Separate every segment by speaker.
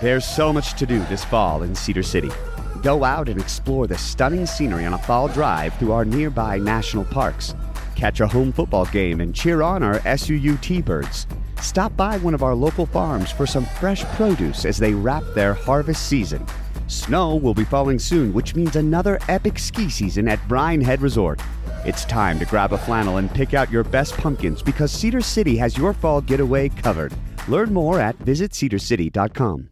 Speaker 1: There's so much to do this fall in Cedar City. Go out and explore the stunning scenery on a fall drive through our nearby national parks. Catch a home football game and cheer on our SUU T-Birds. Stop by one of our local farms for some fresh produce as they wrap their harvest season. Snow will be falling soon, which means another epic ski season at Brine Head Resort. It's time to grab a flannel and pick out your best pumpkins because Cedar City has your fall getaway covered. Learn more at visitcedarcity.com.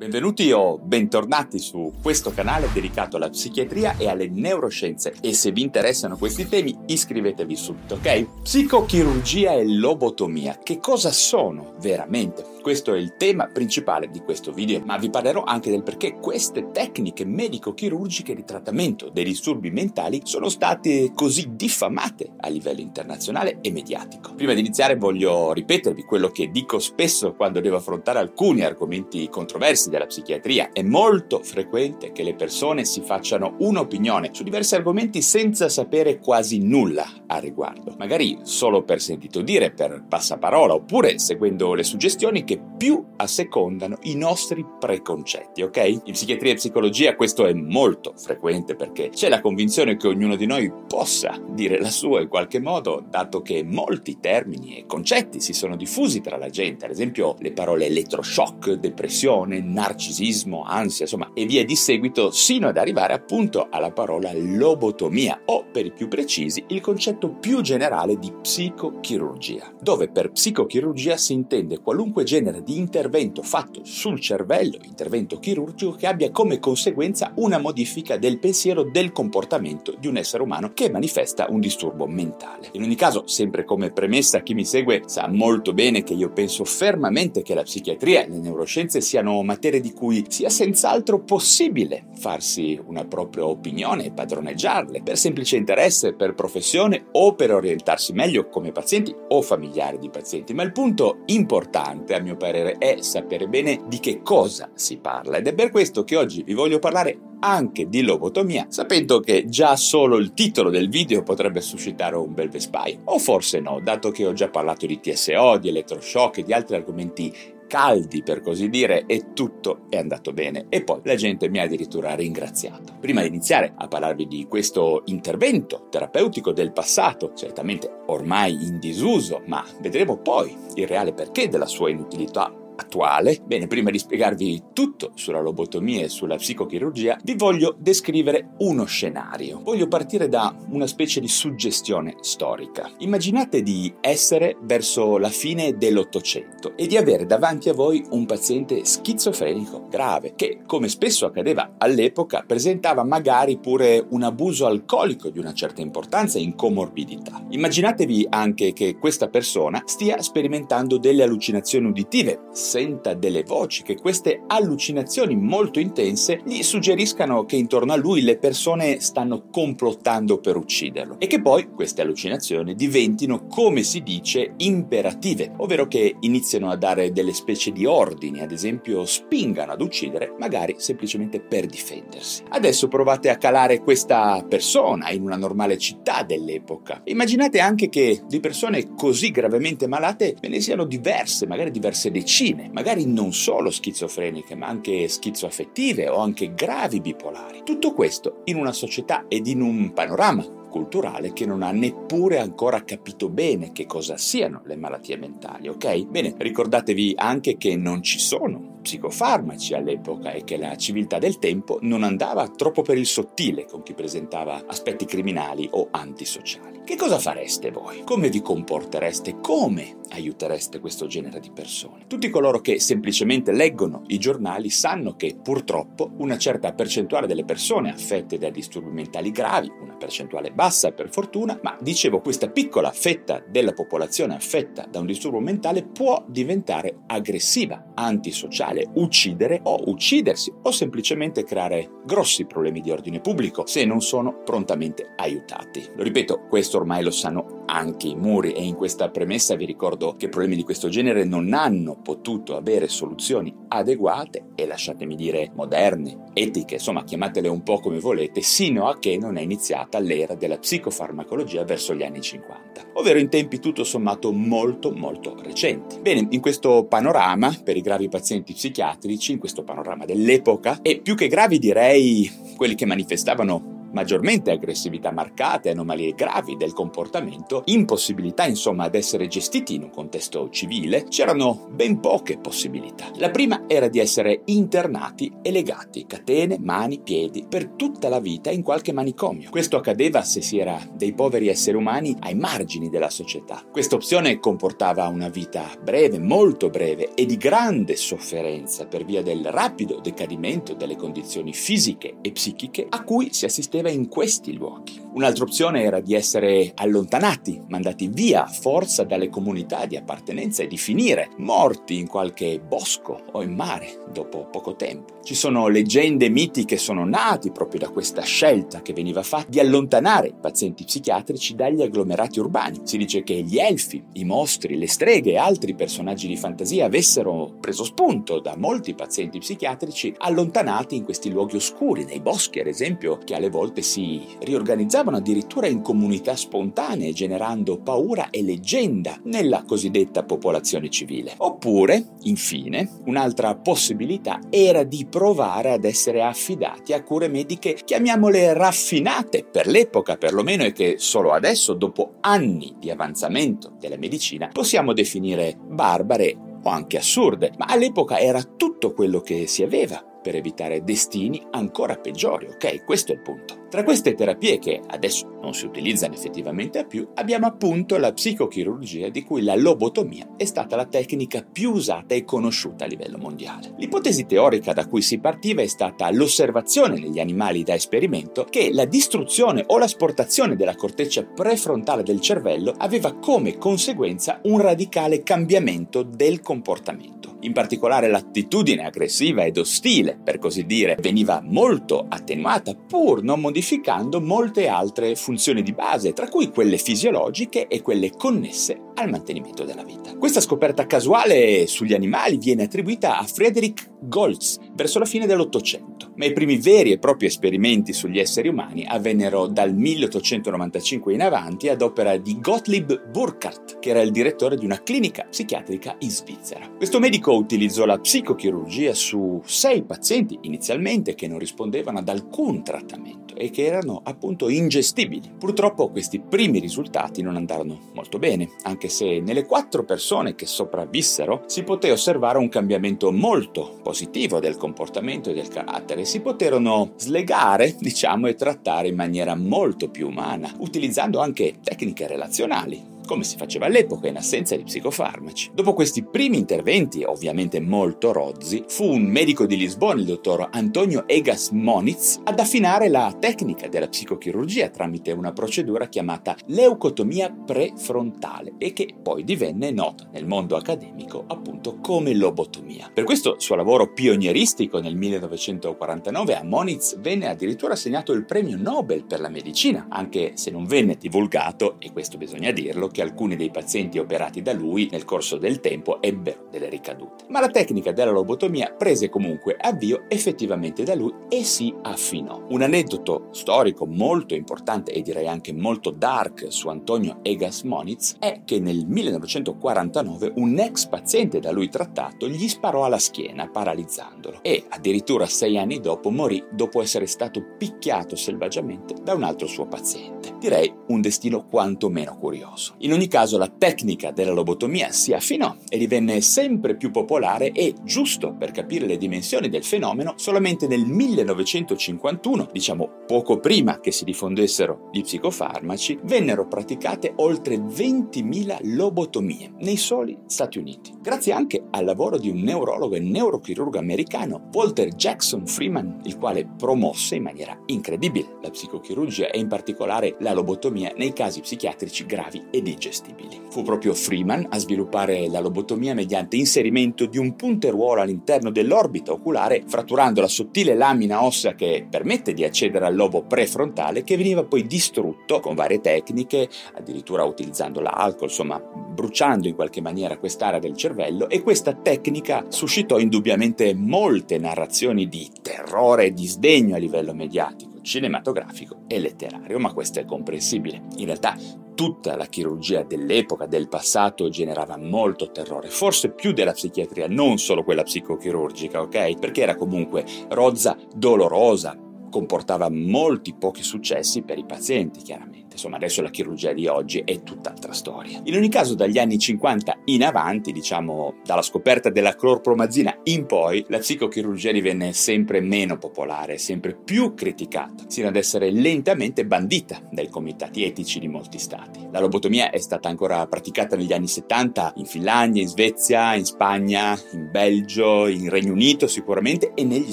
Speaker 2: Benvenuti o bentornati su questo canale dedicato alla psichiatria e alle neuroscienze e se vi interessano questi temi iscrivetevi subito, ok? Psicochirurgia e lobotomia, che cosa sono veramente? Questo è il tema principale di questo video, ma vi parlerò anche del perché queste tecniche medico-chirurgiche di trattamento dei disturbi mentali sono state così diffamate a livello internazionale e mediatico. Prima di iniziare voglio ripetervi quello che dico spesso quando devo affrontare alcuni argomenti controversi della psichiatria. È molto frequente che le persone si facciano un'opinione su diversi argomenti senza sapere quasi nulla a riguardo, magari solo per sentito dire, per passaparola, oppure seguendo le suggestioni che più assecondano i nostri preconcetti, ok? In psichiatria e psicologia questo è molto frequente perché c'è la convinzione che ognuno di noi possa dire la sua in qualche modo, dato che molti termini e concetti si sono diffusi tra la gente, ad esempio le parole elettroshock, depressione, narcisismo, ansia, insomma, e via di seguito, sino ad arrivare appunto alla parola lobotomia o, per i più precisi, il concetto più generale di psicochirurgia, dove per psicochirurgia si intende qualunque genere di intervento fatto sul cervello, intervento chirurgico che abbia come conseguenza una modifica del pensiero del comportamento di un essere umano che manifesta un disturbo mentale. In ogni caso, sempre come premessa, chi mi segue sa molto bene che io penso fermamente che la psichiatria e le neuroscienze siano materie di cui sia senz'altro possibile farsi una propria opinione e padroneggiarle per semplice interesse, per professione o per orientarsi meglio come pazienti o familiari di pazienti. Ma il punto importante, a mio parere, è sapere bene di che cosa si parla ed è per questo che oggi vi voglio parlare anche di lobotomia, sapendo che già solo il titolo del video potrebbe suscitare un bel vespaio. O forse no, dato che ho già parlato di TSO, di elettroshock e di altri argomenti caldi per così dire e tutto è andato bene e poi la gente mi ha addirittura ringraziato. Prima di iniziare a parlarvi di questo intervento terapeutico del passato, certamente ormai in disuso, ma vedremo poi il reale perché della sua inutilità attuale, bene, prima di spiegarvi tutto sulla lobotomia e sulla psicochirurgia, vi voglio descrivere uno scenario. Voglio partire da una specie di suggestione storica. Immaginate di essere verso la fine dell'Ottocento e di avere davanti a voi un paziente schizofrenico grave che, come spesso accadeva all'epoca, presentava magari pure un abuso alcolico di una certa importanza in comorbidità. Immaginatevi anche che questa persona stia sperimentando delle allucinazioni uditive, senta delle voci, che queste allucinazioni molto intense gli suggeriscano che intorno a lui le persone stanno complottando per ucciderlo e che poi queste allucinazioni diventino, come si dice, imperative, ovvero che iniziano a dare delle specie di ordini, ad esempio spingano ad uccidere, magari semplicemente per difendersi. Adesso provate a calare questa persona in una normale città dell'epoca. Immaginate anche che di persone così gravemente malate ve ne siano diverse, magari diverse decine bambine, magari non solo schizofreniche, ma anche schizoaffettive o anche gravi bipolari. Tutto questo in una società ed in un panorama culturale che non ha neppure ancora capito bene che cosa siano le malattie mentali, ok? Bene, ricordatevi anche che non ci sono psicofarmaci all'epoca e che la civiltà del tempo non andava troppo per il sottile con chi presentava aspetti criminali o antisociali. Che cosa fareste voi? Come vi comportereste? Come aiutereste questo genere di persone? Tutti coloro che semplicemente leggono i giornali sanno che purtroppo una certa percentuale delle persone affette da disturbi mentali gravi, una percentuale bassa per fortuna, ma dicevo questa piccola fetta della popolazione affetta da un disturbo mentale può diventare aggressiva, antisociale, uccidere o uccidersi o semplicemente creare grossi problemi di ordine pubblico se non sono prontamente aiutati. Lo ripeto, questo ormai lo sanno anche i muri e in questa premessa vi ricordo che problemi di questo genere non hanno potuto avere soluzioni adeguate e lasciatemi dire moderne, etiche, insomma chiamatele un po' come volete, sino a che non è iniziata l'era della psicofarmacologia verso gli anni 50, ovvero in tempi tutto sommato molto molto recenti. Bene, in questo panorama per i gravi pazienti psichiatrici, in questo panorama dell'epoca, e più che gravi direi quelli che manifestavano maggiormente aggressività marcate, anomalie gravi del comportamento, impossibilità insomma ad essere gestiti in un contesto civile, c'erano ben poche possibilità. La prima era di essere internati e legati, catene, mani, piedi, per tutta la vita in qualche manicomio. Questo accadeva se si era dei poveri esseri umani ai margini della società. Questa opzione comportava una vita breve, molto breve e di grande sofferenza per via del rapido decadimento delle condizioni fisiche e psichiche a cui si assisteva accadeva in questi luoghi. Un'altra opzione era di essere allontanati, mandati via a forza dalle comunità di appartenenza e di finire morti in qualche bosco o in mare dopo poco tempo. Ci sono leggende miti che sono nati proprio da questa scelta che veniva fatta di allontanare i pazienti psichiatrici dagli agglomerati urbani. Si dice che gli elfi, i mostri, le streghe e altri personaggi di fantasia avessero preso spunto da molti pazienti psichiatrici allontanati in questi luoghi oscuri, nei boschi ad esempio, che alle volte volte si riorganizzavano addirittura in comunità spontanee, generando paura e leggenda nella cosiddetta popolazione civile. Oppure, infine, un'altra possibilità era di provare ad essere affidati a cure mediche, chiamiamole raffinate per l'epoca perlomeno e che solo adesso, dopo anni di avanzamento della medicina, possiamo definire barbare o anche assurde, ma all'epoca era tutto quello che si aveva per evitare destini ancora peggiori, ok? Questo è il punto. Tra queste terapie che adesso non si utilizzano effettivamente più, abbiamo appunto la psicochirurgia di cui la lobotomia è stata la tecnica più usata e conosciuta a livello mondiale. L'ipotesi teorica da cui si partiva è stata l'osservazione negli animali da esperimento che la distruzione o l'asportazione della corteccia prefrontale del cervello aveva come conseguenza un radicale cambiamento del comportamento. In particolare l'attitudine aggressiva ed ostile, per così dire, veniva molto attenuata pur non modificando molte altre funzioni di base, tra cui quelle fisiologiche e quelle connesse al mantenimento della vita. Questa scoperta casuale sugli animali viene attribuita a Friedrich Goltz verso la fine dell'Ottocento, ma i primi veri e propri esperimenti sugli esseri umani avvennero dal 1895 in avanti ad opera di Gottlieb Burkhardt, che era il direttore di una clinica psichiatrica in Svizzera. Questo medico utilizzò la psicochirurgia su sei pazienti inizialmente che non rispondevano ad alcun trattamento e che erano appunto ingestibili. Purtroppo questi primi risultati non andarono molto bene, anche se nelle quattro persone che sopravvissero si poté osservare un cambiamento molto positivo del comportamento e del carattere. Si poterono slegare, diciamo, e trattare in maniera molto più umana, utilizzando anche tecniche relazionali come si faceva all'epoca in assenza di psicofarmaci. Dopo questi primi interventi, ovviamente molto rozzi, fu un medico di Lisbona, il dottor Antonio Egas Moniz, ad affinare la tecnica della psicochirurgia tramite una procedura chiamata leucotomia prefrontale e che poi divenne nota nel mondo accademico appunto come lobotomia. Per questo suo lavoro pionieristico nel 1949 a Moniz venne addirittura assegnato il premio Nobel per la medicina, anche se non venne divulgato, e questo bisogna dirlo, che alcuni dei pazienti operati da lui nel corso del tempo ebbero delle ricadute. Ma la tecnica della lobotomia prese comunque avvio effettivamente da lui e si affinò. Un aneddoto storico molto importante e direi anche molto dark su Antonio Egas Moniz è che nel 1949 un ex paziente da lui trattato gli sparò alla schiena paralizzandolo e addirittura sei anni dopo morì dopo essere stato picchiato selvaggiamente da un altro suo paziente. Direi un destino quantomeno curioso. In ogni caso la tecnica della lobotomia si affinò e divenne sempre più popolare e, giusto per capire le dimensioni del fenomeno, solamente nel 1951, diciamo poco prima che si diffondessero gli psicofarmaci, vennero praticate oltre 20.000 lobotomie nei soli Stati Uniti. Grazie anche al lavoro di un neurologo e neurochirurgo americano, Walter Jackson Freeman, il quale promosse in maniera incredibile la psicochirurgia e in particolare la lobotomia nei casi psichiatrici gravi e digestibili. Fu proprio Freeman a sviluppare la lobotomia mediante inserimento di un punteruolo all'interno dell'orbita oculare, fratturando la sottile lamina ossea che permette di accedere al lobo prefrontale che veniva poi distrutto con varie tecniche, addirittura utilizzando l'alcol, insomma bruciando in qualche maniera quest'area del cervello e questa tecnica suscitò indubbiamente molte narrazioni di terrore e di sdegno a livello mediatico, cinematografico e letterario, ma questo è comprensibile. In realtà tutta la chirurgia dell'epoca, del passato, generava molto terrore, forse più della psichiatria, non solo quella psicochirurgica, ok? Perché era comunque rozza, dolorosa, comportava molti pochi successi per i pazienti, chiaramente. Insomma, adesso la chirurgia di oggi è tutt'altra storia. In ogni caso, dagli anni 50 in avanti, diciamo dalla scoperta della clorpromazina in poi, la psicochirurgia divenne sempre meno popolare, sempre più criticata, sino ad essere lentamente bandita dai comitati etici di molti stati. La lobotomia è stata ancora praticata negli anni 70 in Finlandia, in Svezia, in Spagna, in Belgio, in Regno Unito sicuramente e negli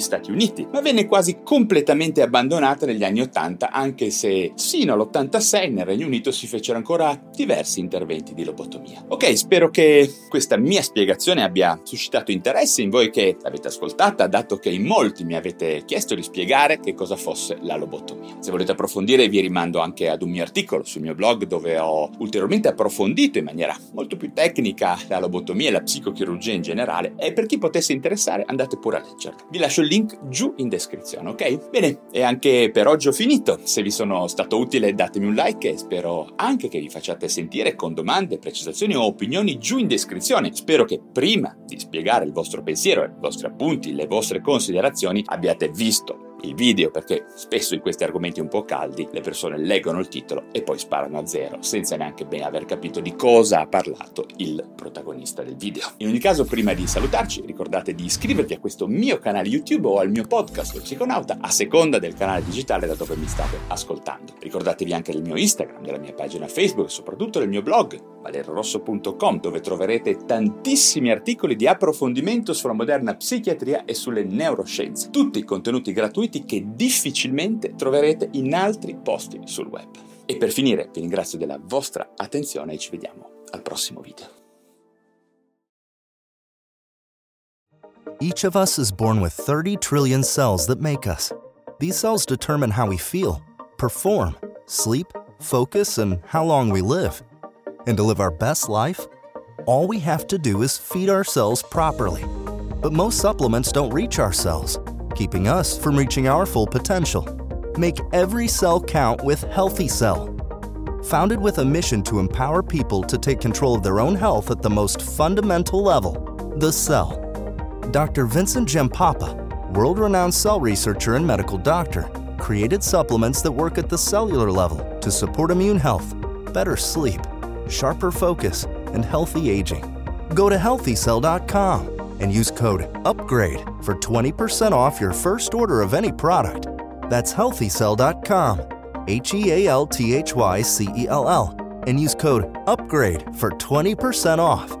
Speaker 2: Stati Uniti, ma venne quasi completamente abbandonata negli anni 80, anche se sino all'86 nel Regno Unito si fecero ancora diversi interventi di lobotomia. Ok, spero che questa mia spiegazione abbia suscitato interesse in voi che l'avete ascoltata, dato che in molti mi avete chiesto di spiegare che cosa fosse la lobotomia. Se volete approfondire vi rimando anche ad un mio articolo sul mio blog dove ho ulteriormente approfondito in maniera molto più tecnica la lobotomia e la psicochirurgia in generale e per chi potesse interessare andate pure a leggerlo. Vi lascio il link giù in descrizione, ok? Bene, e anche per oggi ho finito. Se vi sono stato utile datemi un like e spero anche che vi facciate sentire con domande, precisazioni o opinioni giù in descrizione. Spero che prima di spiegare il vostro pensiero, i vostri appunti, le vostre considerazioni abbiate visto il video perché spesso in questi argomenti un po' caldi le persone leggono il titolo e poi sparano a zero senza neanche bene aver capito di cosa ha parlato il protagonista del video. In ogni caso prima di salutarci ricordate di iscrivervi a questo mio canale YouTube o al mio podcast Lo Psiconauta a seconda del canale digitale da dove mi state ascoltando. Ricordatevi anche del mio Instagram, della mia pagina Facebook e soprattutto del mio blog valerorosso.com dove troverete tantissimi articoli di approfondimento sulla moderna psichiatria e sulle neuroscienze. Tutti contenuti gratuiti che difficilmente troverete in altri posti sul web. E per finire vi ringrazio della vostra attenzione e ci vediamo al prossimo video.
Speaker 3: Each of us is born with 30 trillion cells that make us. These cells determine how we feel, perform, sleep, focus, and how long we live. And to live our best life, all we have to do is feed our cells properly. But most supplements don't reach our cells, keeping us from reaching our full potential. Make every cell count with Healthy Cell. Founded with a mission to empower people to take control of their own health at the most fundamental level, the cell. Dr. Vincent Gempapa, world renowned cell researcher and medical doctor, created supplements that work at the cellular level to support immune health, better sleep, sharper focus, and healthy aging. Go to healthycell.com and use code UPGRADE for 20% off your first order of any product. That's healthycell.com, H E A L T H Y C E L L, and use code UPGRADE for 20% off.